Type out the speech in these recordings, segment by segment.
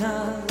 nos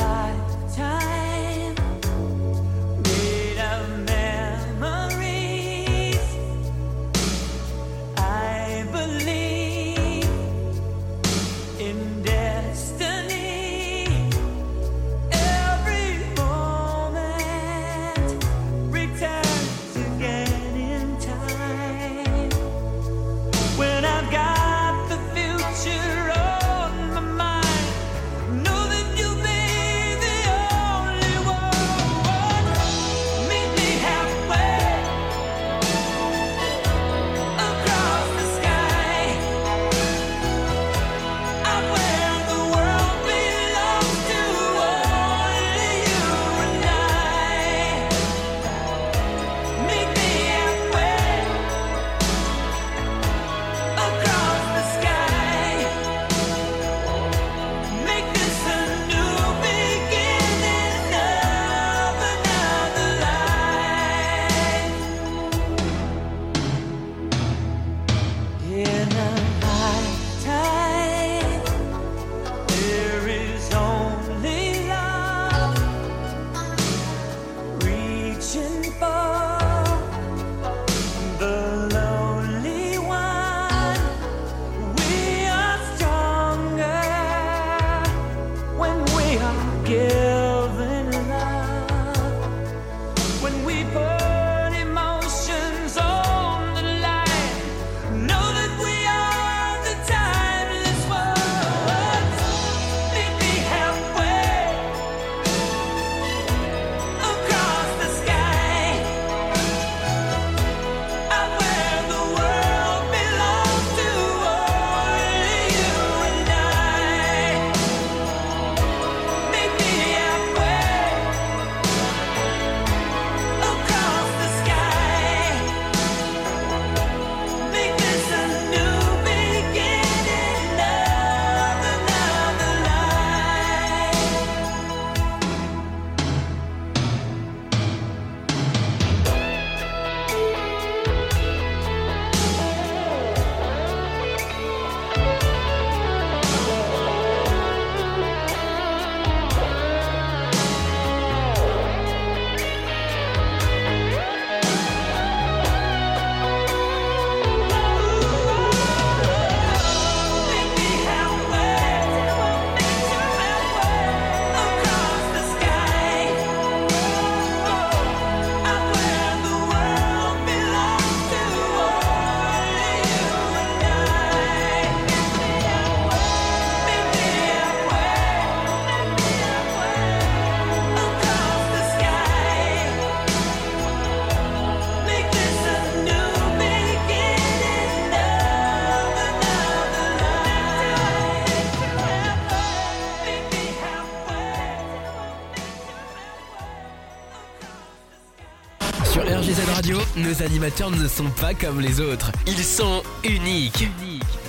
animateurs ne sont pas comme les autres. Ils sont uniques.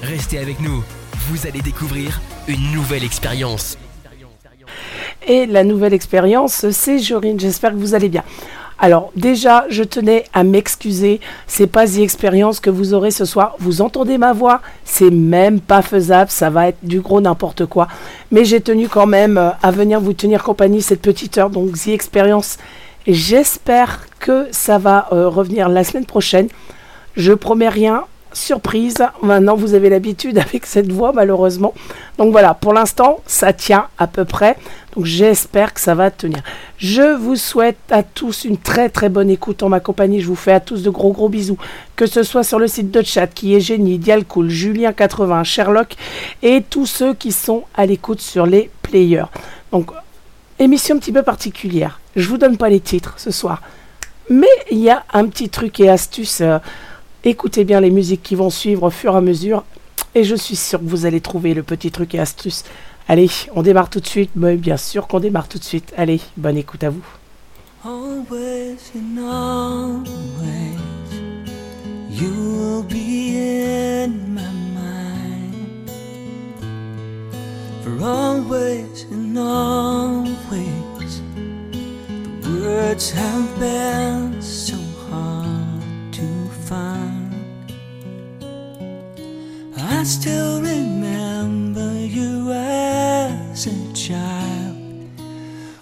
Restez avec nous. Vous allez découvrir une nouvelle expérience. Et la nouvelle expérience, c'est Jorine. J'espère que vous allez bien. Alors déjà, je tenais à m'excuser. C'est pas The Experience que vous aurez ce soir. Vous entendez ma voix C'est même pas faisable. Ça va être du gros n'importe quoi. Mais j'ai tenu quand même euh, à venir vous tenir compagnie cette petite heure. Donc The Experience J'espère que ça va euh, revenir la semaine prochaine. Je promets rien. Surprise. Maintenant, vous avez l'habitude avec cette voix, malheureusement. Donc voilà, pour l'instant, ça tient à peu près. Donc j'espère que ça va tenir. Je vous souhaite à tous une très très bonne écoute en ma compagnie. Je vous fais à tous de gros gros bisous. Que ce soit sur le site de chat qui est Génie, Dialcool, Julien80, Sherlock et tous ceux qui sont à l'écoute sur les players. Donc émission un petit peu particulière. Je vous donne pas les titres ce soir. Mais il y a un petit truc et astuce. Euh, écoutez bien les musiques qui vont suivre au fur et à mesure. Et je suis sûr que vous allez trouver le petit truc et astuce. Allez, on démarre tout de suite. Bien sûr qu'on démarre tout de suite. Allez, bonne écoute à vous. For always and always, the words have been so hard to find. I still remember you as a child,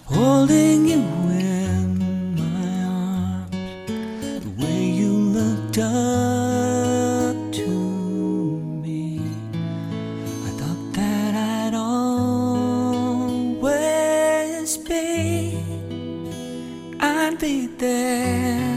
holding you in my arms, the way you looked up. I'd be there.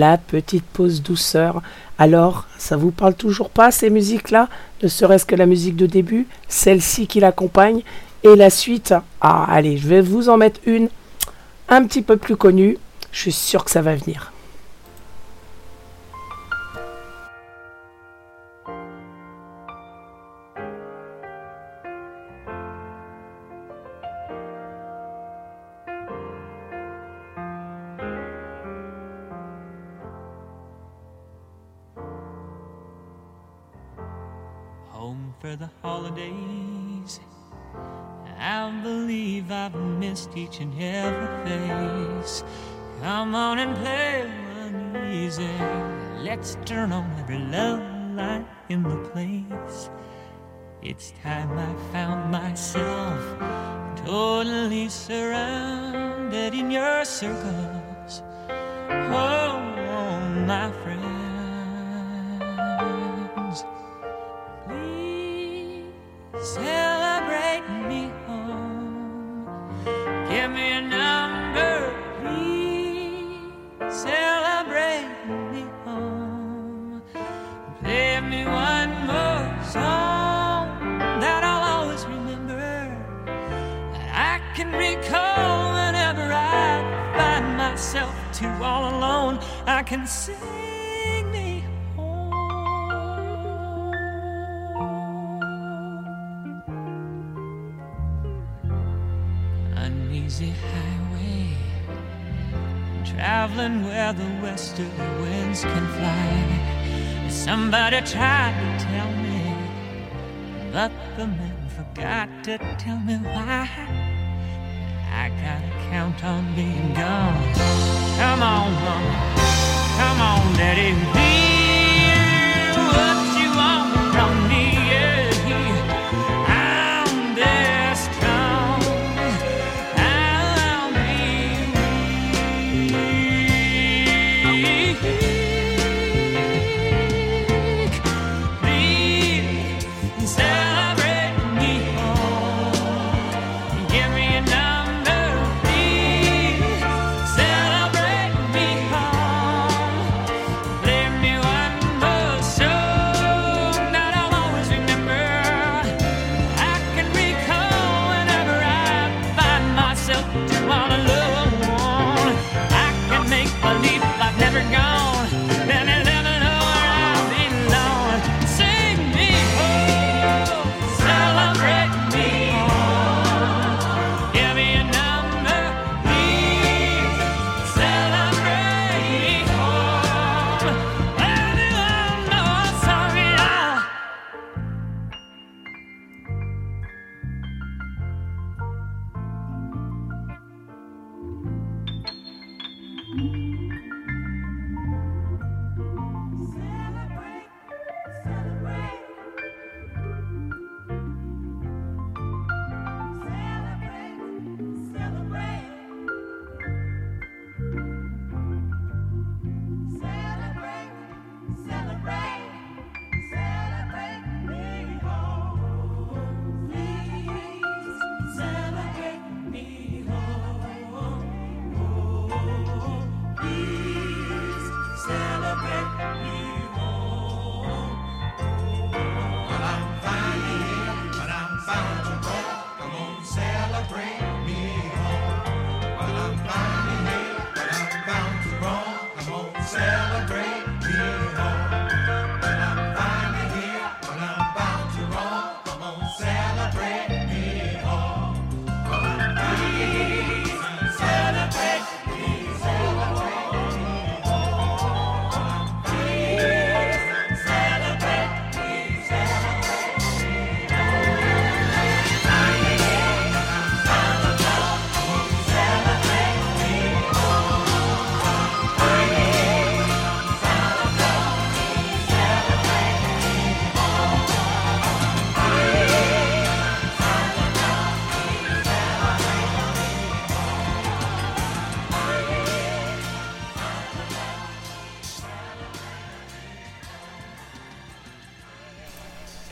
La petite pause douceur. Alors, ça vous parle toujours pas ces musiques-là? Ne serait-ce que la musique de début, celle-ci qui l'accompagne, et la suite? Ah, allez, je vais vous en mettre une un petit peu plus connue. Je suis sûr que ça va venir. Celebrate me. Home. Give me a number, please. Celebrate me home. Play me one more song that I'll always remember. That I can recall whenever I find myself too all alone. I can sing. Traveling where the westerly winds can fly. Somebody tried to tell me, but the man forgot to tell me why. I gotta count on being gone. Come on, mama. Come on, daddy.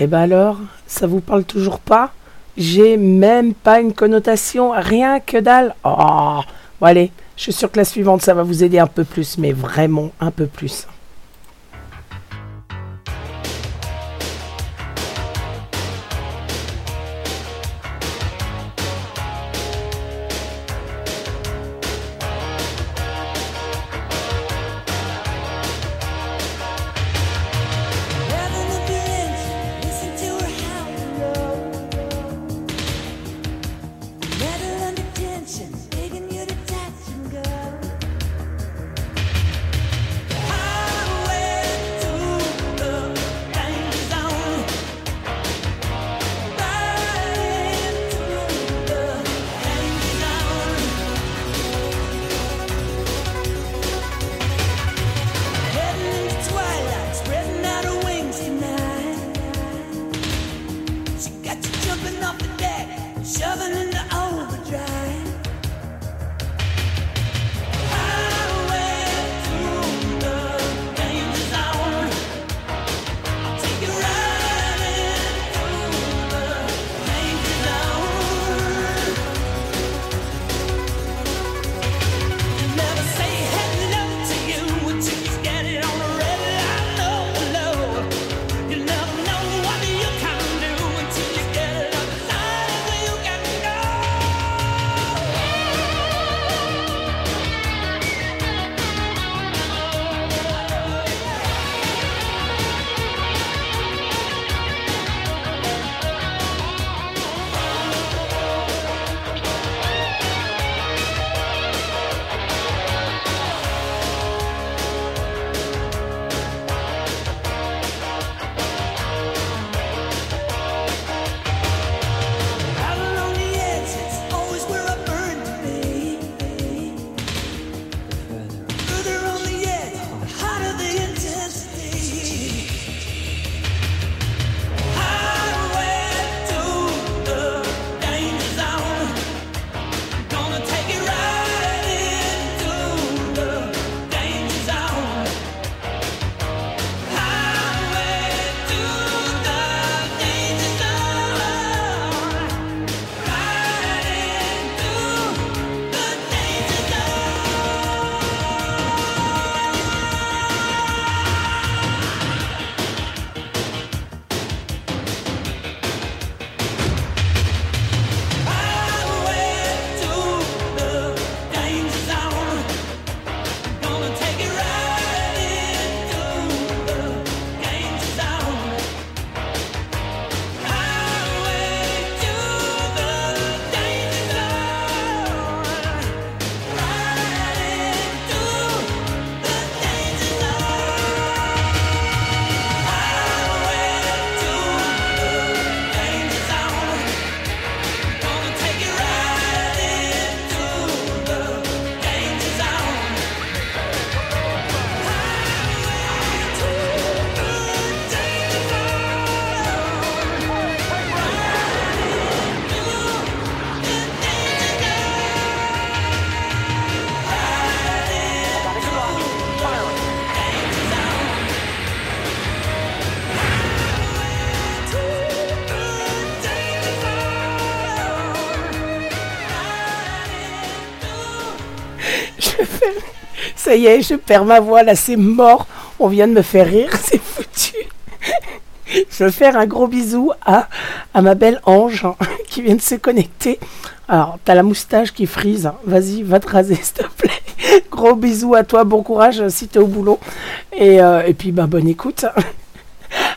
Ben alors, ça vous parle toujours pas? J'ai même pas une connotation, rien que dalle. Oh, bon allez, je suis sûr que la suivante, ça va vous aider un peu plus, mais vraiment un peu plus. Ça y est, je perds ma voix, là c'est mort. On vient de me faire rire, c'est foutu. Je veux faire un gros bisou à, à ma belle Ange hein, qui vient de se connecter. Alors, t'as la moustache qui frise. hein. Vas-y, va te raser, s'il te plaît. Gros bisou à toi, bon courage euh, si t'es au boulot. Et, euh, et puis, bah, bonne écoute.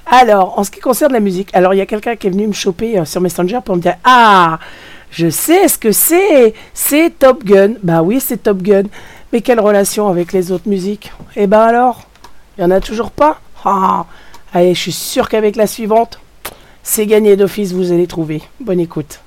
Alors, en ce qui concerne la musique, alors il y a quelqu'un qui est venu me choper euh, sur Messenger pour me dire Ah, je sais ce que c'est, c'est Top Gun. Bah oui, c'est Top Gun. Mais quelle relation avec les autres musiques? Eh ben alors, il y en a toujours pas? Ah, allez, je suis sûr qu'avec la suivante, c'est gagné d'office, vous allez trouver. Bonne écoute.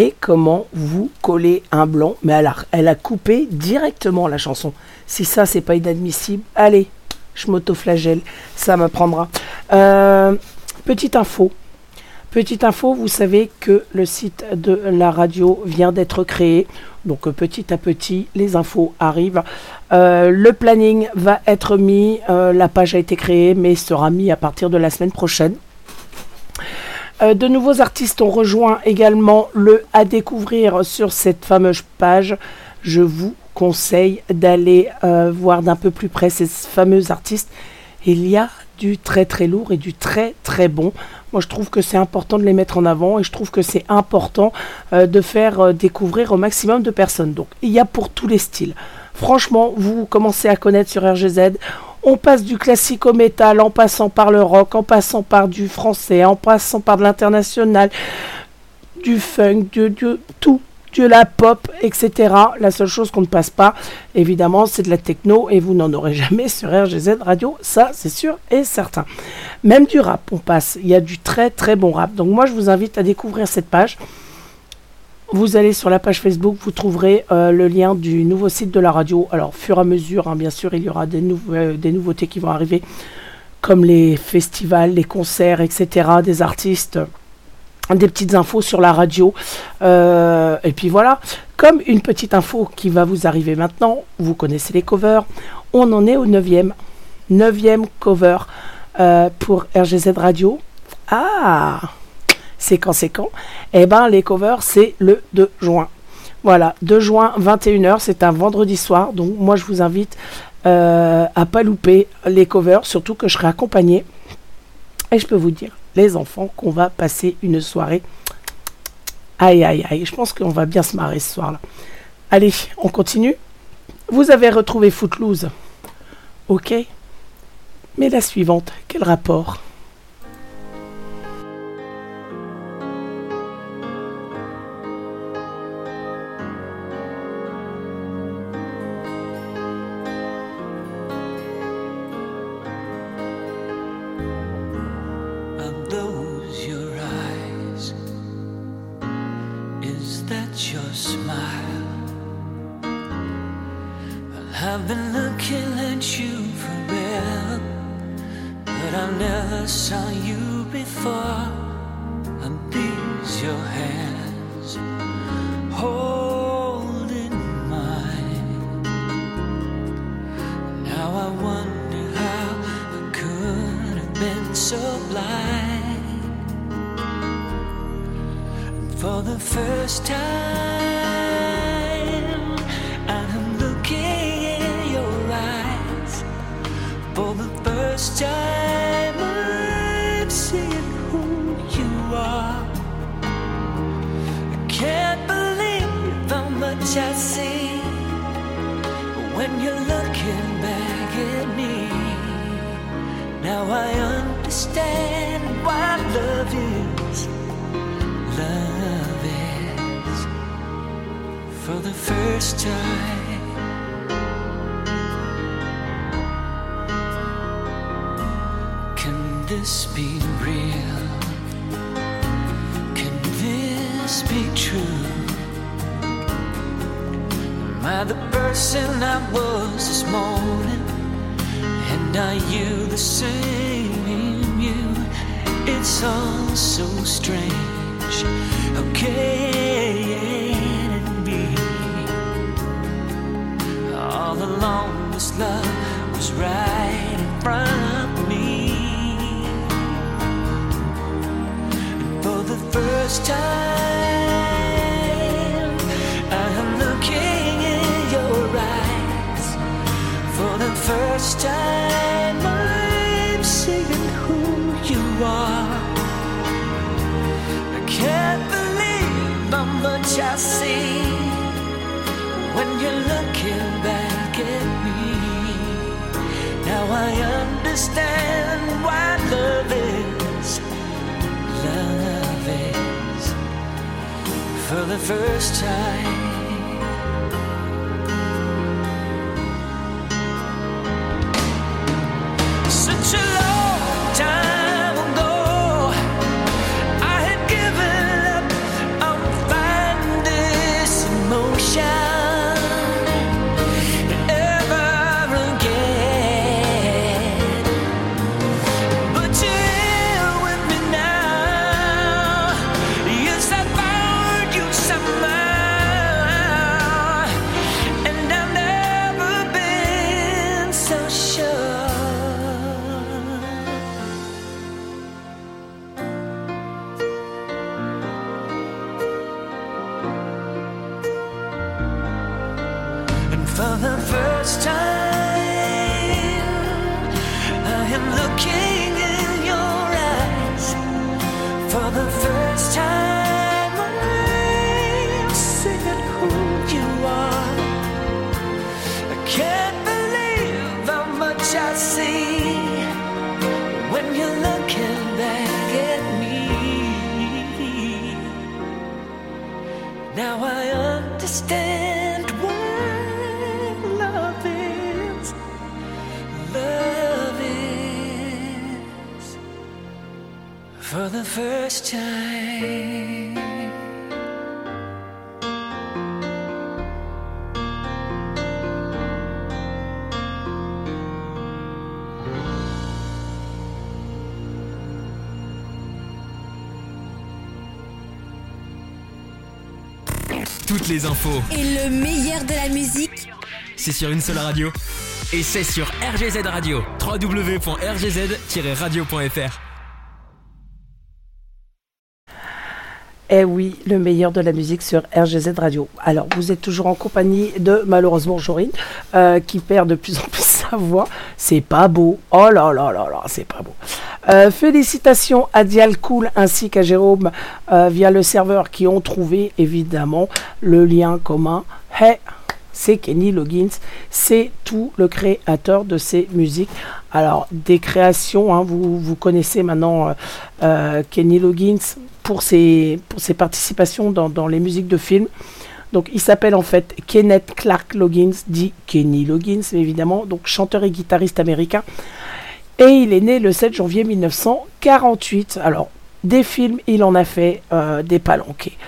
Et comment vous collez un blanc Mais elle a, elle a coupé directement la chanson. Si ça, c'est pas inadmissible, allez, je m'autoflagelle, ça m'apprendra. Euh, petite info. Petite info, vous savez que le site de la radio vient d'être créé. Donc euh, petit à petit, les infos arrivent. Euh, le planning va être mis. euh, la page a été créée, mais sera mis à partir de la semaine prochaine. Euh, de nouveaux artistes ont rejoint également le à découvrir sur cette fameuse page. Je vous conseille d'aller euh, voir d'un peu plus près ces fameux artistes. Il y a du très très lourd et du très très bon. Moi je trouve que c'est important de les mettre en avant et je trouve que c'est important euh, de faire découvrir au maximum de personnes. Donc il y a pour tous les styles. Franchement, vous commencez à connaître sur RGZ. On passe du classique au métal, en passant par le rock, en passant par du français, en passant par de l'international, du funk, du, tout, de la pop, etc. La seule chose qu'on ne passe pas, évidemment, c'est de la techno et vous n'en aurez jamais sur RGZ Radio, ça c'est sûr et certain. Même du rap, on passe. Il y a du très très bon rap. Donc moi, je vous invite à découvrir cette page. Vous allez sur la page Facebook, vous trouverez euh, le lien du nouveau site de la radio. Alors, fur et à mesure, hein, bien sûr, il y aura euh, des nouveautés qui vont arriver, comme les festivals, les concerts, etc., des artistes, des petites infos sur la radio. Euh, et puis voilà, comme une petite info qui va vous arriver maintenant, vous connaissez les covers, on en est au 9e. 9e cover pour RGZ Radio. Ah c'est quand c'est quand Eh ben les covers c'est le 2 juin. Voilà, 2 juin 21h, c'est un vendredi soir, donc moi je vous invite euh, à pas louper les covers, surtout que je serai accompagné. Et je peux vous dire, les enfants, qu'on va passer une soirée. Aïe aïe aïe, je pense qu'on va bien se marrer ce soir-là. Allez, on continue. Vous avez retrouvé Footloose. Ok. Mais la suivante, quel rapport? For the first time. Can this be real? Can this be true? Am I the person I was this morning? And are you the same in you? It's all so strange. How longest love was right in front of me. And for the first time, I understand why love is, love is, for the first time. For the first time. Toutes les infos, Et le meilleur de la musique, c'est sur une seule radio. Et c'est sur RGZ Radio. www.rgz-radio.fr. Eh oui, le meilleur de la musique sur RGZ Radio. Alors, vous êtes toujours en compagnie de, malheureusement, Jorine, euh, qui perd de plus en plus sa voix. C'est pas beau. Oh là là là là, c'est pas beau. Euh, félicitations à Dial Cool ainsi qu'à Jérôme euh, via le serveur qui ont trouvé, évidemment, le lien commun. C'est Kenny Loggins, c'est tout le créateur de ces musiques. Alors, des créations, hein, vous, connaissez maintenant euh, euh, Kenny Loggins pour ses, pour ses participations dans, dans les musiques de films. Donc, il s'appelle en fait Kenneth Clark Loggins, dit Kenny Loggins, évidemment, donc chanteur et guitariste américain. Et il est né le 7 janvier 1948. Alors, des films, il en a fait euh, des palanqués.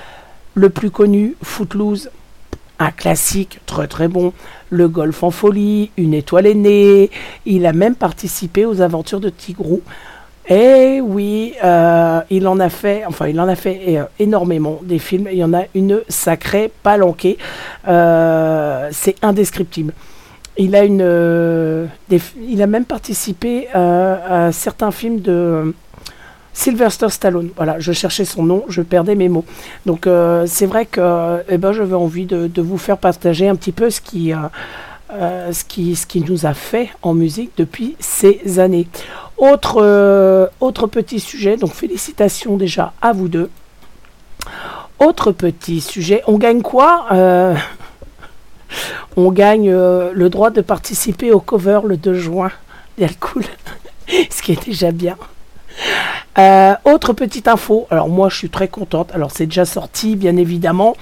Le plus connu, Footloose, un classique très très bon. Le Golf en folie, Une étoile est née. Il a même participé aux aventures de Tigrou. Et oui, euh, il en a fait, enfin il en a fait euh, énormément des films. Il y en a une sacrée palanquée. Euh, c'est indescriptible. Il a une, il a même participé à certains films de Sylvester Stallone. Voilà, je cherchais son nom, je perdais mes mots. Donc euh, c'est vrai que eh ben, j'avais envie de, vous faire partager un petit peu ce qui, euh, euh, ce, qui, ce qui nous a fait en musique depuis ces années. Autre, autre petit sujet, donc félicitations déjà à vous deux. Autre petit sujet, on gagne quoi On gagne le droit de participer au cover le 2 juin. Cool, ce qui est déjà bien. Euh, autre petite info, alors moi je suis très contente, alors c'est déjà sorti bien évidemment,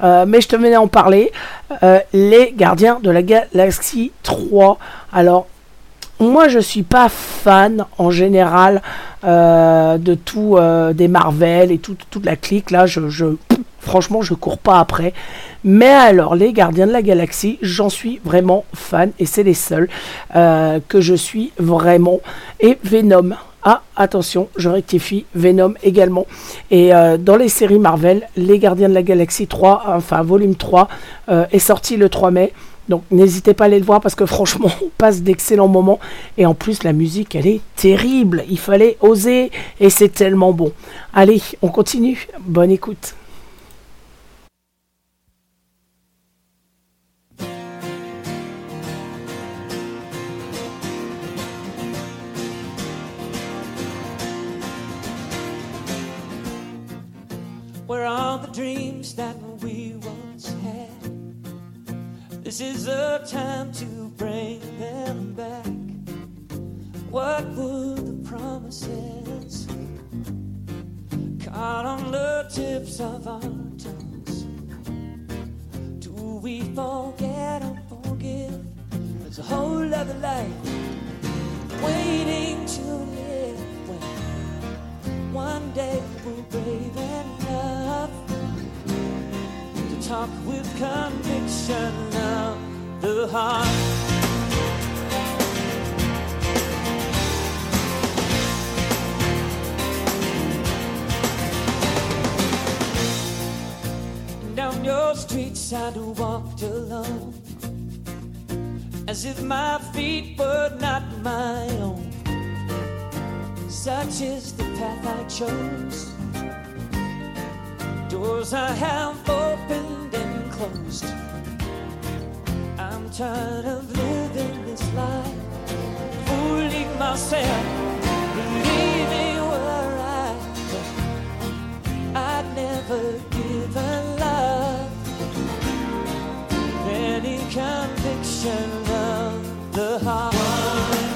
Euh, mais je te venais en parler. Euh, les Gardiens de la Galaxie 3. Alors, moi je suis pas fan en général de tout des Marvel et tout- toute la clique là. Je- franchement, je cours pas après. Mais alors, les Gardiens de la Galaxie, j'en suis vraiment fan et c'est les seuls euh, que je suis vraiment. Et Venom. Ah, attention, je rectifie, Venom également. Et euh, dans les séries Marvel, Les Gardiens de la Galaxie 3, enfin volume 3, euh, est sorti le 3 mai. Donc n'hésitez pas à aller le voir parce que franchement, on passe d'excellents moments. Et en plus, la musique, elle est terrible. Il fallait oser et c'est tellement bon. Allez, on continue. Bonne écoute. That we once had? This is the time to bring them back. What were the promises? Caught on the tips of our tongues. Do we forget or forgive? There's a whole other life waiting to live when one day we're brave enough talk with conviction of the heart. Down your streets I walked alone As if my feet were not my own Such is the path I chose Doors I have opened closed I'm tired of living this life Fooling myself Believing where I I'd never given love any conviction of the heart.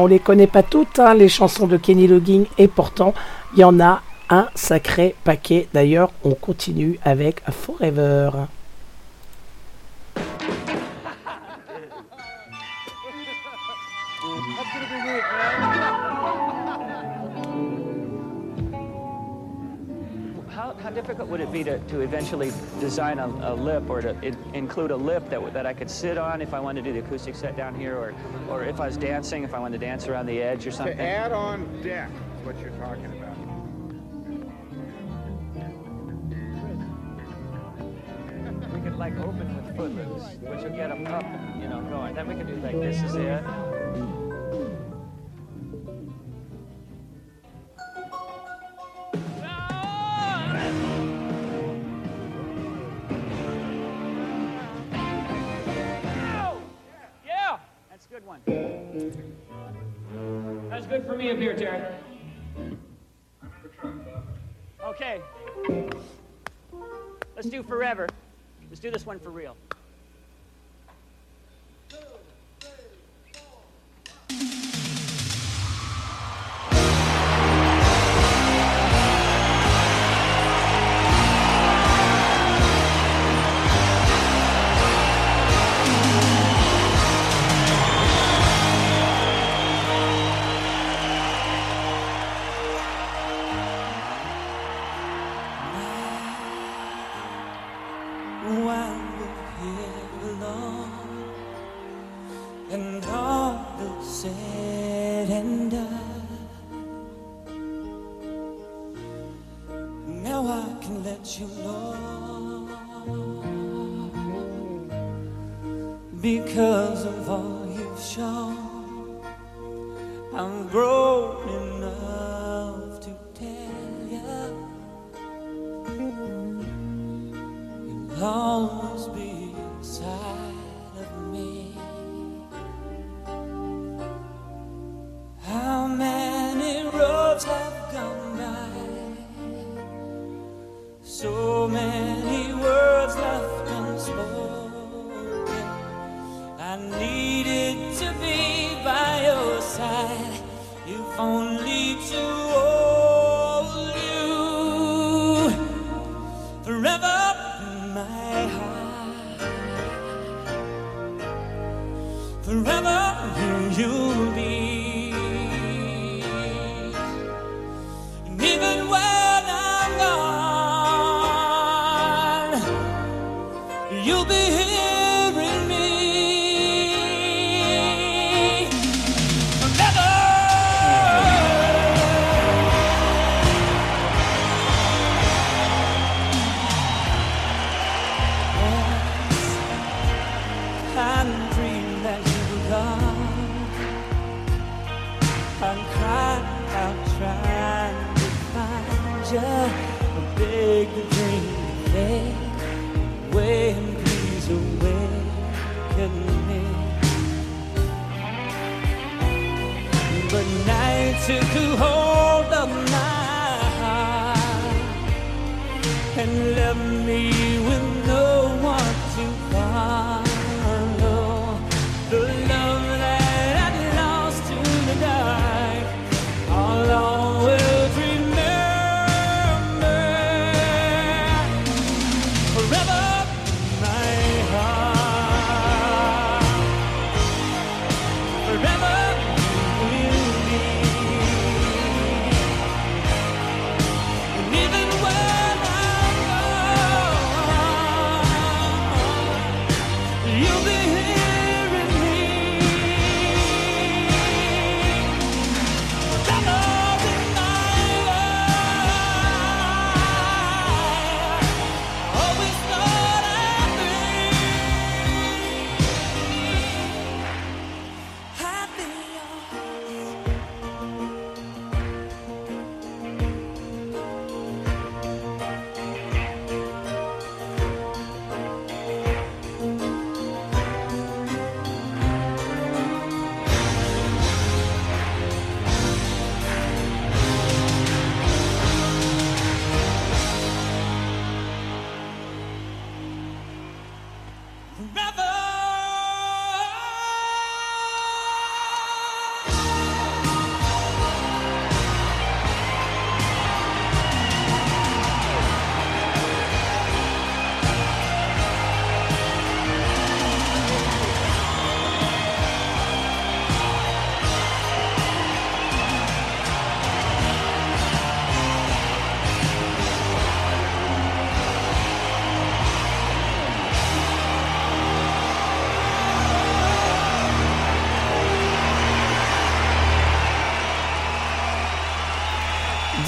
On les connaît pas toutes, hein, les chansons de Kenny Logging, et pourtant, il y en a un sacré paquet. D'ailleurs, on continue avec Forever. To, eventually design a, a lip or to in, include a lip that, that I could sit on if I wanted to do the acoustic set down here or, or if I was dancing, if I wanted to dance around the edge or something? To add on deck is what you're talking about. We could like open with Footloose, which will get them up, you know, going. Then we could do like this is it. For me up here, Terry. Okay. Let's do forever. Let's do this one for real. You'll be.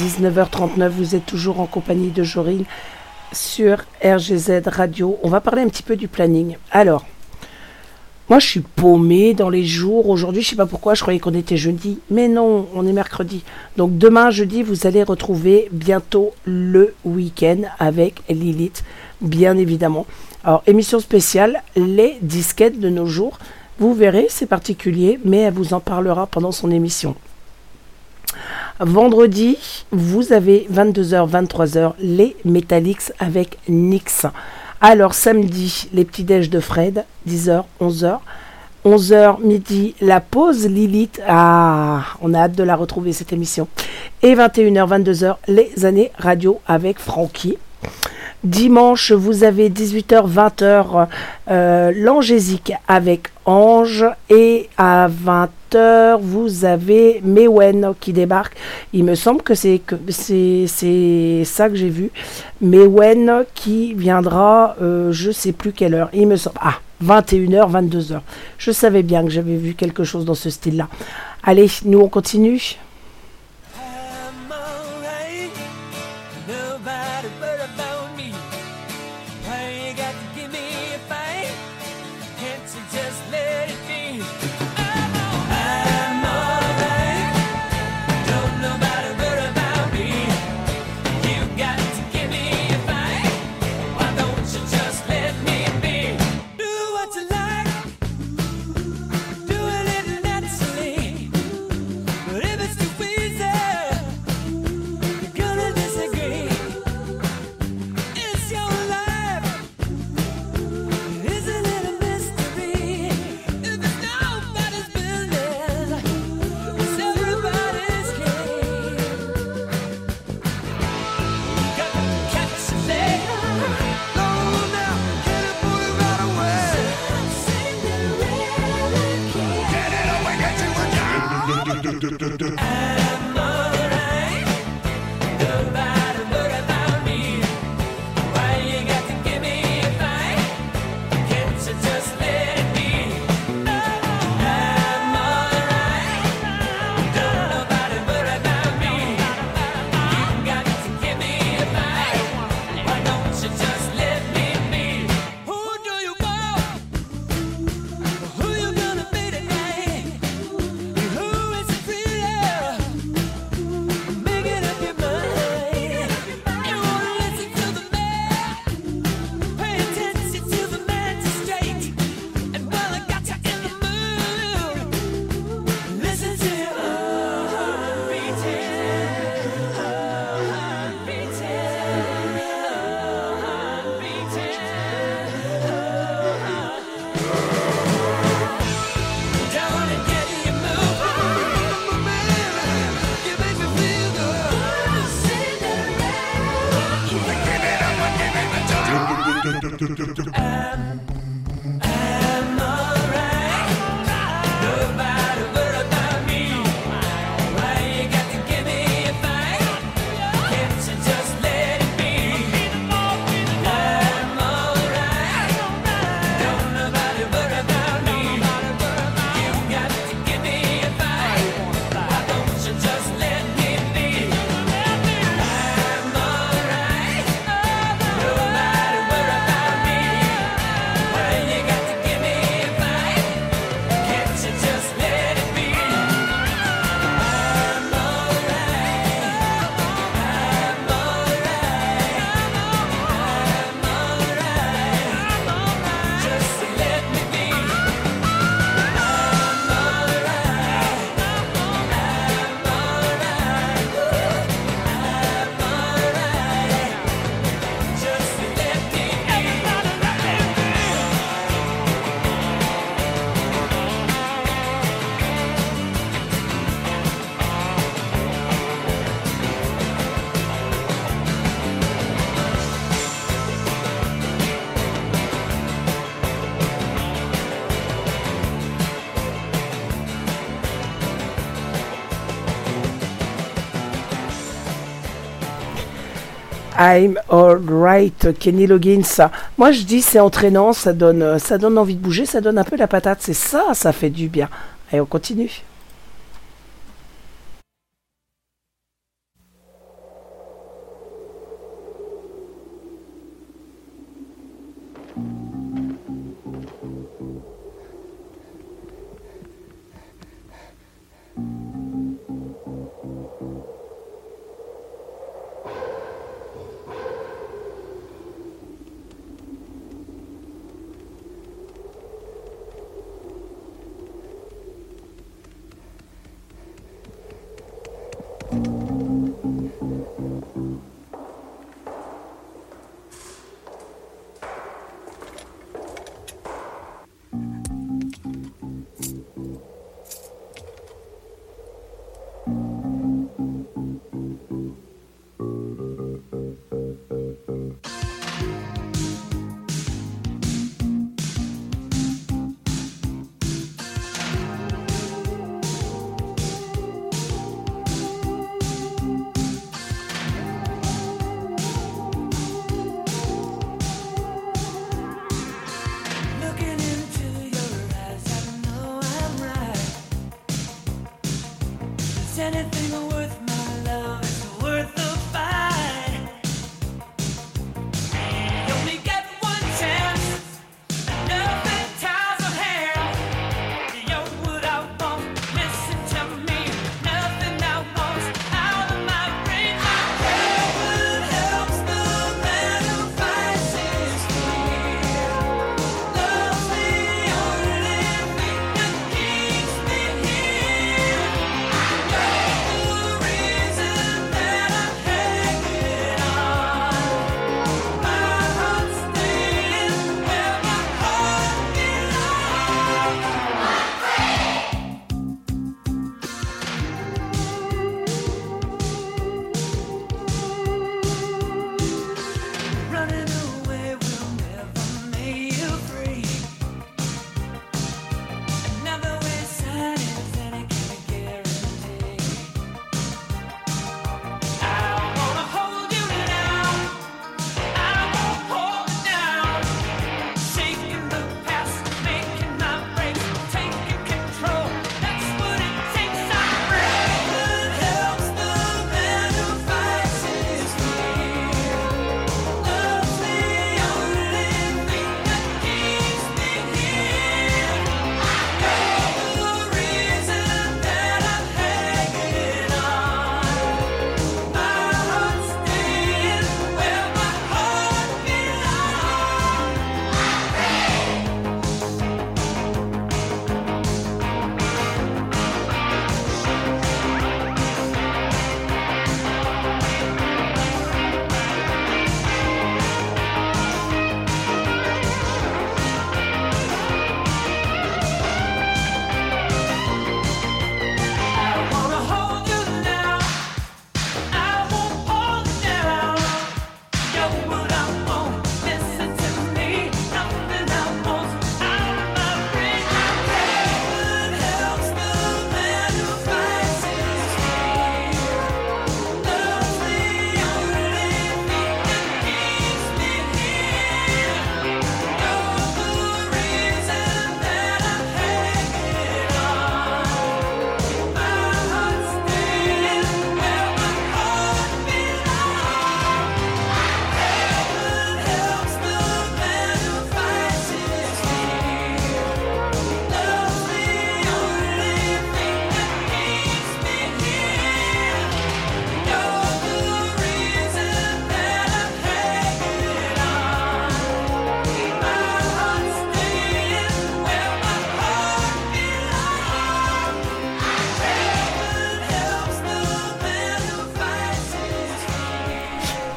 19h39, vous êtes toujours en compagnie de Jorine sur RGZ Radio. On va parler un petit peu du planning. Alors, moi je suis paumée dans les jours. Aujourd'hui, je sais pas pourquoi, je croyais qu'on était jeudi. Mais non, on est mercredi. Donc demain, jeudi, vous allez retrouver bientôt le week-end avec Lilith, bien évidemment. Alors, émission spéciale, les disquettes de nos jours. Vous verrez, c'est particulier, mais elle vous en parlera pendant son émission. Vendredi, vous avez 22h, 23h, les Metallics avec Nix. Alors samedi, les petits déj de Fred, 10h, 11h. 11h midi, la pause Lilith. Ah, on a hâte de la retrouver cette émission. Et 21h, 22h, les années radio avec Francky. Dimanche, vous avez 18h, 20h, euh, l'Angésique avec Ange. Et à 20h, vous avez Mewen qui débarque. Il me semble que c'est que c'est ça que j'ai vu. Mewen qui viendra, euh, je sais plus quelle heure. Il me semble. Ah, 21h, 22h. Je savais bien que j'avais vu quelque chose dans ce style-là. Allez, nous on continue. I'm alright, Kenny Loggins. Moi je dis c'est entraînant, ça donne, ça donne envie de bouger, ça donne un peu la patate. C'est ça, ça fait du bien. Allez, on continue.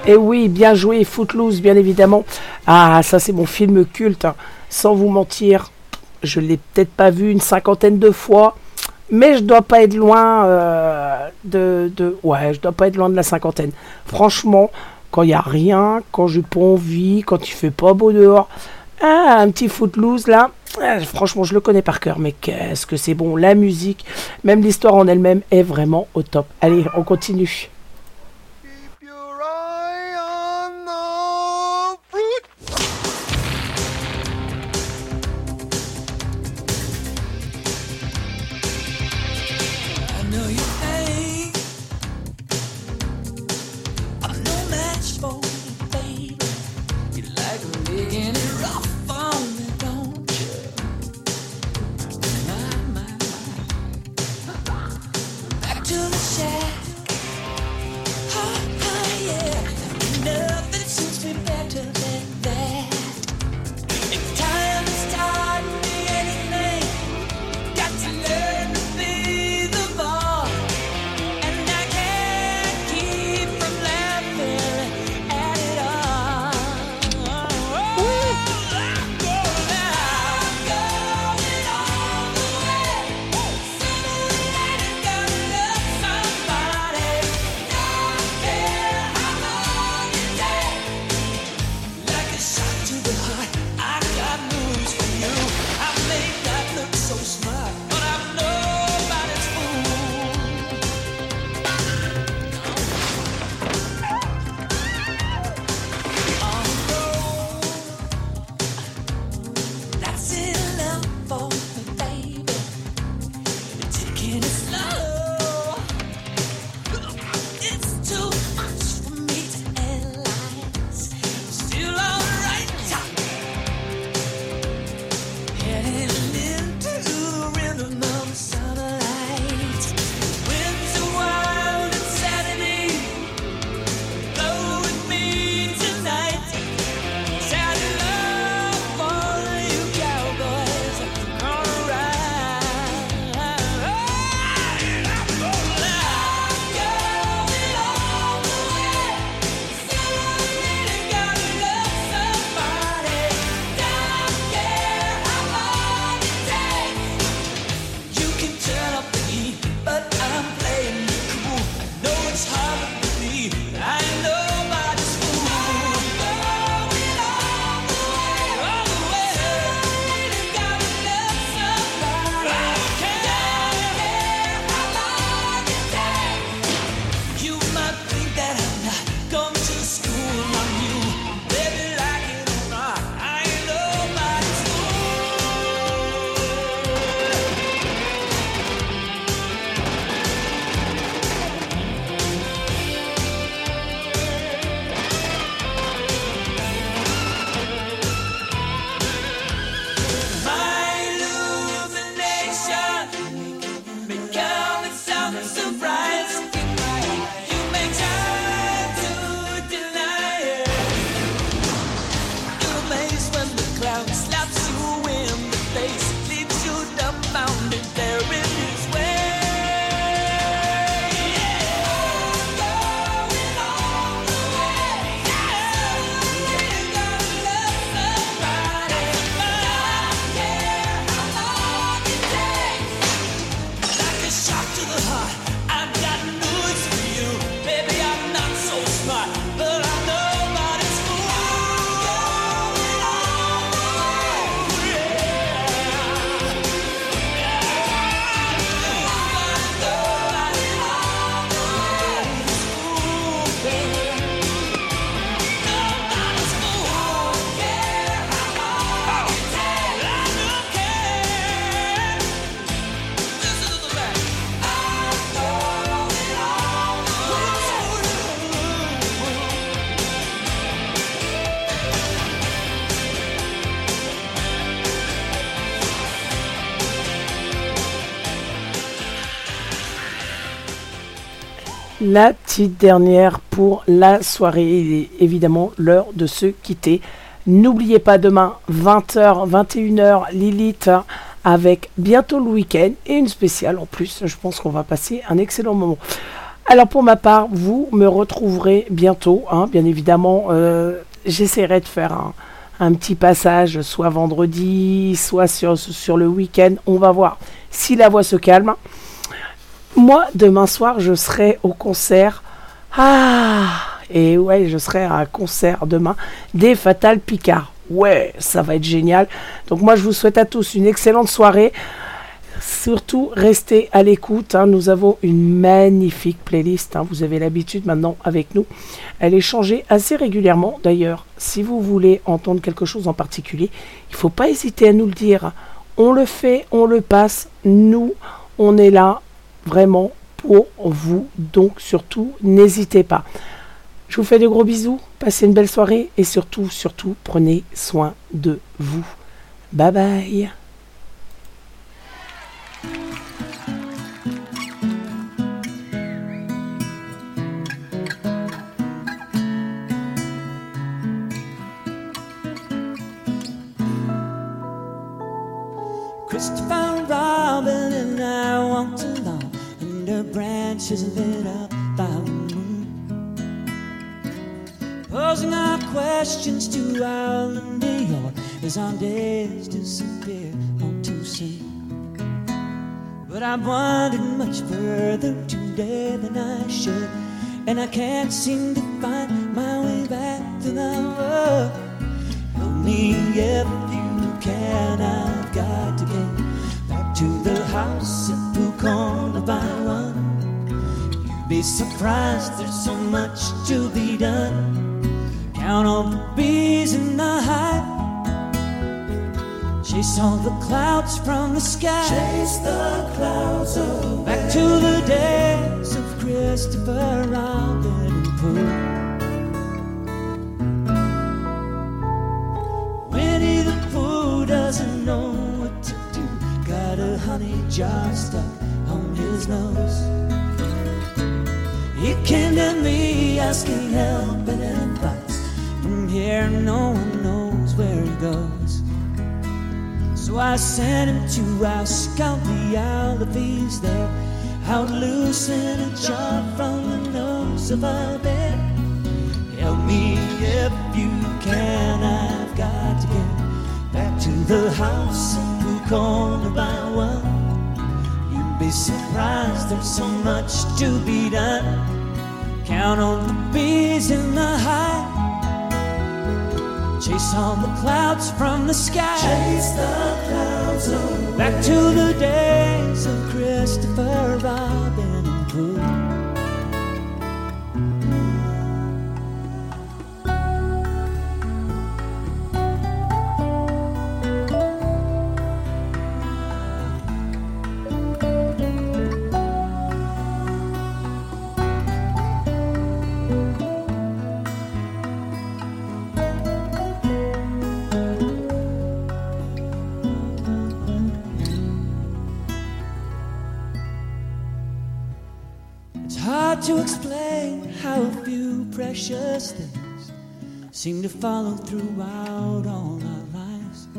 Et oui, bien joué, Footloose, bien évidemment. Ah, ça c'est mon film culte. Hein. Sans vous mentir, je ne l'ai peut-être pas vu une cinquantaine de fois, mais je dois pas être loin euh, de, de, ouais, je dois pas être loin de la cinquantaine. Franchement, quand il y a rien, quand j'ai pas envie, quand il fait pas beau dehors, ah, un petit Footloose là. Ah, franchement, je le connais par cœur, mais qu'est-ce que c'est bon. La musique, même l'histoire en elle-même est vraiment au top. Allez, on continue. La petite dernière pour la soirée. Il est évidemment l'heure de se quitter. N'oubliez pas demain, 20h, 21h, Lilith avec bientôt le week-end et une spéciale en plus. Je pense qu'on va passer un excellent moment. Alors pour ma part, vous me retrouverez bientôt, hein, bien évidemment. euh, J'essaierai de faire un, petit passage, soit vendredi, soit sur le week-end. On va voir si la voix se calme. Moi, demain soir, je serai au concert. Ah Et ouais, je serai à un concert demain des Fatal Picard. Ouais, ça va être génial. Donc moi, je vous souhaite à tous une excellente soirée. Surtout, restez à l'écoute. hein. Nous avons une magnifique playlist. hein. Vous avez l'habitude maintenant avec nous. Elle est changée assez régulièrement. D'ailleurs, si vous voulez entendre quelque chose en particulier, il ne faut pas hésiter à nous le dire. On le fait, on le passe. Nous, on est là vraiment pour vous. Donc surtout, n'hésitez pas. Je vous fais de gros bisous. Passez une belle soirée et surtout, surtout, prenez soin de vous. Bye bye. And I walked along under branches lit up by the moon, posing our questions to New York as our days disappear on too soon. But I've wandered much further today than I should, and I can't seem to find my way back to the world. Me if you can. I've to the house at Corner by one. You'd be surprised, there's so much to be done. Count all the bees in the hive. Chase all the clouds from the sky. Chase the clouds away. Back to the days of Christopher Robin and Pooh. Winnie the Pooh doesn't know what to do. A honey jar stuck on his nose. He came to me asking help and advice. From here, no one knows where he goes. So I sent him to ask out the owl if he's there. Out loose in a jar from the nose of a bear. Help me if you can. I've got to get back to the house Corner by one. You'd be surprised, there's so much to be done. Count on the bees in the hive. Chase all the clouds from the sky. Chase the clouds away. Back to the days of Christopher Robin and Pooh. Precious things seem to follow throughout all our lives.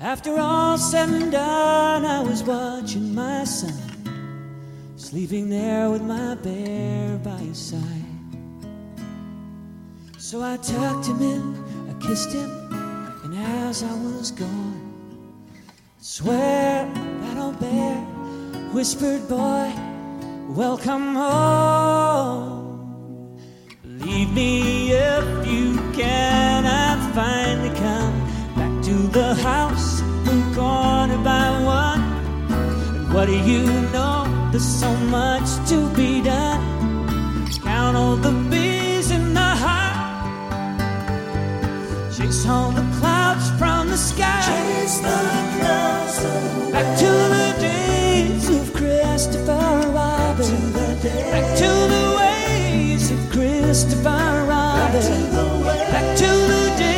After all said and done, I was watching my son sleeping there with my bear by his side. So I tucked him in, I kissed him, and as I was gone, I swear that old bear whispered, Boy, welcome home. Leave me if you can. I finally come back to the house, Blue corner by one. And what do you know? There's so much to be done. Count all the bees in the hive. Chase all the clouds from the sky. Chase the clouds Back to the days of Christopher Robin. Robin. Back to the ways of Christopher Robin. Back to the, days.